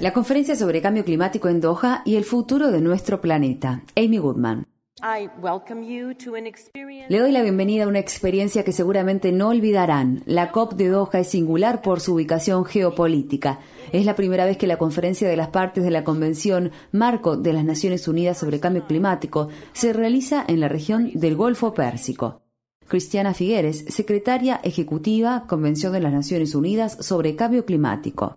La conferencia sobre cambio climático en Doha y el futuro de nuestro planeta. Amy Goodman. Le doy la bienvenida a una experiencia que seguramente no olvidarán. La COP de Doha es singular por su ubicación geopolítica. Es la primera vez que la conferencia de las partes de la Convención Marco de las Naciones Unidas sobre Cambio Climático se realiza en la región del Golfo Pérsico. Cristiana Figueres, secretaria ejecutiva Convención de las Naciones Unidas sobre Cambio Climático.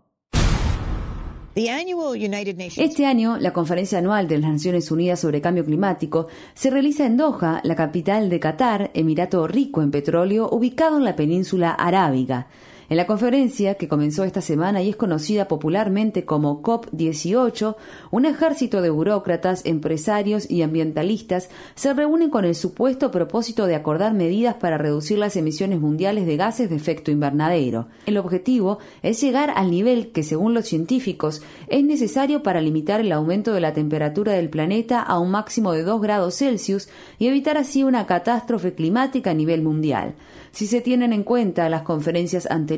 Este año, la conferencia anual de las Naciones Unidas sobre Cambio Climático se realiza en Doha, la capital de Qatar, Emirato rico en petróleo, ubicado en la península arábiga. En la conferencia, que comenzó esta semana y es conocida popularmente como COP18, un ejército de burócratas, empresarios y ambientalistas se reúnen con el supuesto propósito de acordar medidas para reducir las emisiones mundiales de gases de efecto invernadero. El objetivo es llegar al nivel que, según los científicos, es necesario para limitar el aumento de la temperatura del planeta a un máximo de 2 grados Celsius y evitar así una catástrofe climática a nivel mundial. Si se tienen en cuenta las conferencias anteriores,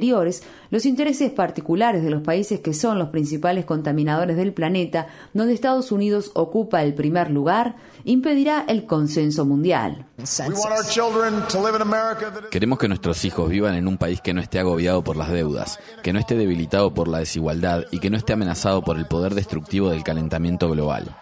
los intereses particulares de los países que son los principales contaminadores del planeta, donde Estados Unidos ocupa el primer lugar, impedirá el consenso mundial. Queremos que nuestros hijos vivan en un país que no esté agobiado por las deudas, que no esté debilitado por la desigualdad y que no esté amenazado por el poder destructivo del calentamiento global.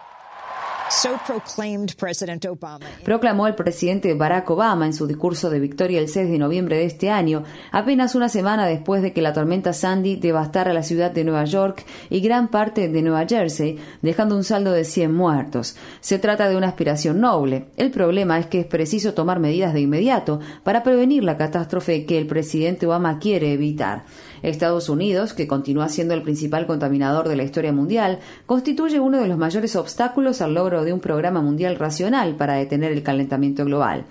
Proclamó el presidente Barack Obama en su discurso de victoria el 6 de noviembre de este año, apenas una semana después de que la tormenta Sandy devastara la ciudad de Nueva York y gran parte de Nueva Jersey, dejando un saldo de 100 muertos. Se trata de una aspiración noble. El problema es que es preciso tomar medidas de inmediato para prevenir la catástrofe que el presidente Obama quiere evitar. Estados Unidos, que continúa siendo el principal contaminador de la historia mundial, constituye uno de los mayores obstáculos al logro de un programa mundial racional para detener el calentamiento global.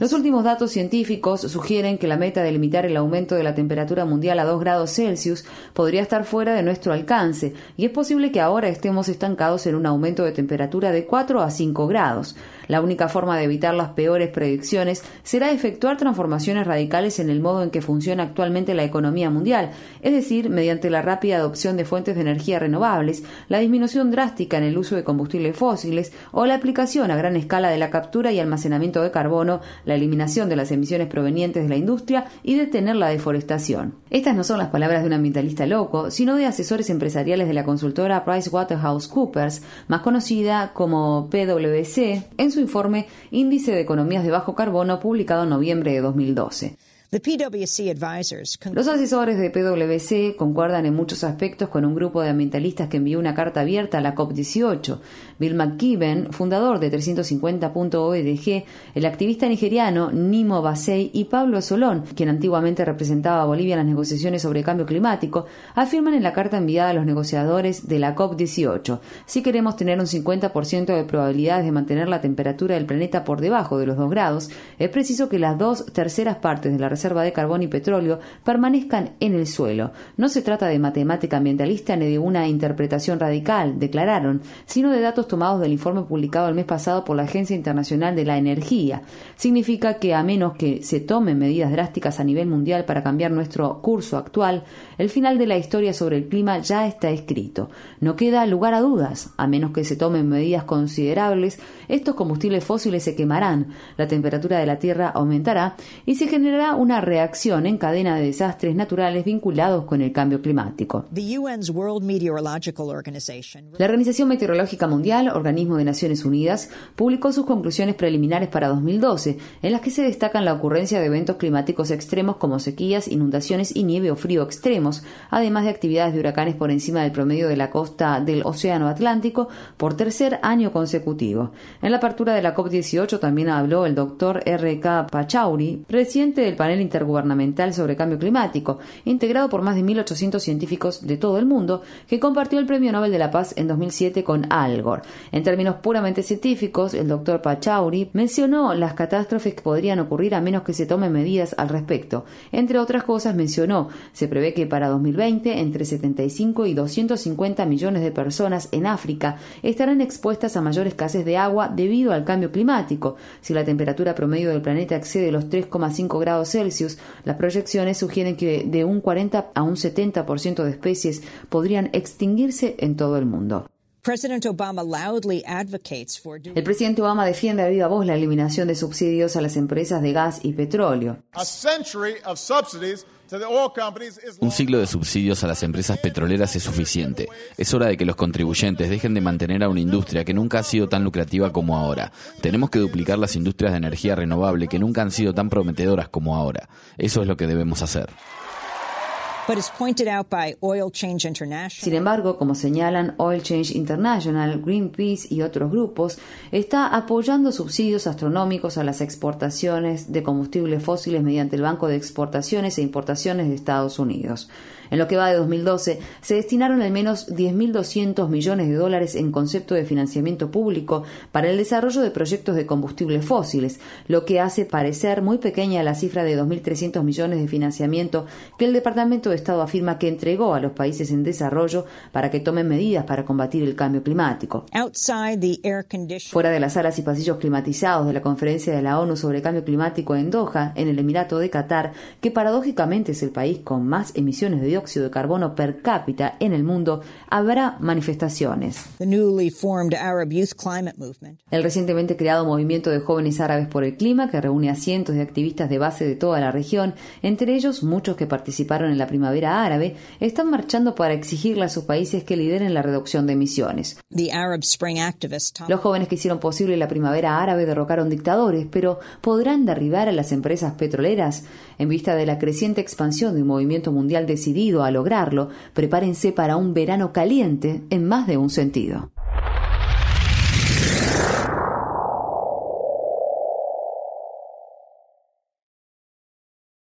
Los últimos datos científicos sugieren que la meta de limitar el aumento de la temperatura mundial a 2 grados Celsius podría estar fuera de nuestro alcance y es posible que ahora estemos estancados en un aumento de temperatura de 4 a 5 grados. La única forma de evitar las peores predicciones será efectuar transformaciones radicales en el modo en que funciona actualmente la economía mundial, es decir, mediante la rápida adopción de fuentes de energía renovables, la disminución drástica en el uso de combustibles fósiles o la aplicación a gran escala de la captura y almacenamiento de carbono, la eliminación de las emisiones provenientes de la industria y detener la deforestación. Estas no son las palabras de un ambientalista loco, sino de asesores empresariales de la consultora PricewaterhouseCoopers, más conocida como PwC, en su informe Índice de Economías de Bajo Carbono publicado en noviembre de 2012. Los asesores de PwC concuerdan en muchos aspectos con un grupo de ambientalistas que envió una carta abierta a la COP18. Bill McKibben, fundador de 350.org, el activista nigeriano Nimo Basey y Pablo Solón, quien antiguamente representaba a Bolivia en las negociaciones sobre cambio climático, afirman en la carta enviada a los negociadores de la COP18. Si queremos tener un 50% de probabilidades de mantener la temperatura del planeta por debajo de los 2 grados, es preciso que las dos terceras partes de la reserva de carbón y petróleo permanezcan en el suelo. No se trata de matemática ambientalista ni de una interpretación radical, declararon, sino de datos tomados del informe publicado el mes pasado por la Agencia Internacional de la Energía. Significa que a menos que se tomen medidas drásticas a nivel mundial para cambiar nuestro curso actual, el final de la historia sobre el clima ya está escrito. No queda lugar a dudas, a menos que se tomen medidas considerables, estos combustibles fósiles se quemarán, la temperatura de la Tierra aumentará y se generará un una reacción en cadena de desastres naturales vinculados con el cambio climático. La Organización Meteorológica Mundial, organismo de Naciones Unidas, publicó sus conclusiones preliminares para 2012, en las que se destacan la ocurrencia de eventos climáticos extremos como sequías, inundaciones y nieve o frío extremos, además de actividades de huracanes por encima del promedio de la costa del Océano Atlántico por tercer año consecutivo. En la apertura de la COP18 también habló el doctor R.K. Pachauri, presidente del panel intergubernamental sobre cambio climático, integrado por más de 1.800 científicos de todo el mundo, que compartió el Premio Nobel de la Paz en 2007 con Al Gore. En términos puramente científicos, el doctor Pachauri mencionó las catástrofes que podrían ocurrir a menos que se tomen medidas al respecto. Entre otras cosas, mencionó, se prevé que para 2020 entre 75 y 250 millones de personas en África estarán expuestas a mayor escasez de agua debido al cambio climático. Si la temperatura promedio del planeta excede los 3,5 grados Celsius, Las proyecciones sugieren que de un 40 a un 70% de especies podrían extinguirse en todo el mundo. El presidente Obama defiende a viva voz la eliminación de subsidios a las empresas de gas y petróleo. Un siglo de subsidios a las empresas petroleras es suficiente. Es hora de que los contribuyentes dejen de mantener a una industria que nunca ha sido tan lucrativa como ahora. Tenemos que duplicar las industrias de energía renovable que nunca han sido tan prometedoras como ahora. Eso es lo que debemos hacer. Sin embargo, como señalan Oil Change International, Greenpeace y otros grupos, está apoyando subsidios astronómicos a las exportaciones de combustibles fósiles mediante el Banco de Exportaciones e Importaciones de Estados Unidos. En lo que va de 2012, se destinaron al menos 10.200 millones de dólares en concepto de financiamiento público para el desarrollo de proyectos de combustibles fósiles, lo que hace parecer muy pequeña la cifra de 2.300 millones de financiamiento que el Departamento de Estado afirma que entregó a los países en desarrollo para que tomen medidas para combatir el cambio climático. Fuera de las salas y pasillos climatizados de la conferencia de la ONU sobre cambio climático en Doha, en el Emirato de Qatar, que paradójicamente es el país con más emisiones de dióxido de carbono per cápita en el mundo, habrá manifestaciones. El recientemente creado Movimiento de Jóvenes Árabes por el Clima, que reúne a cientos de activistas de base de toda la región, entre ellos muchos que participaron en la primavera árabe, están marchando para exigirle a sus países que lideren la reducción de emisiones. Los jóvenes que hicieron posible la primavera árabe derrocaron dictadores, pero ¿podrán derribar a las empresas petroleras? En vista de la creciente expansión de un movimiento mundial decidido a lograrlo, prepárense para un verano caliente en más de un sentido.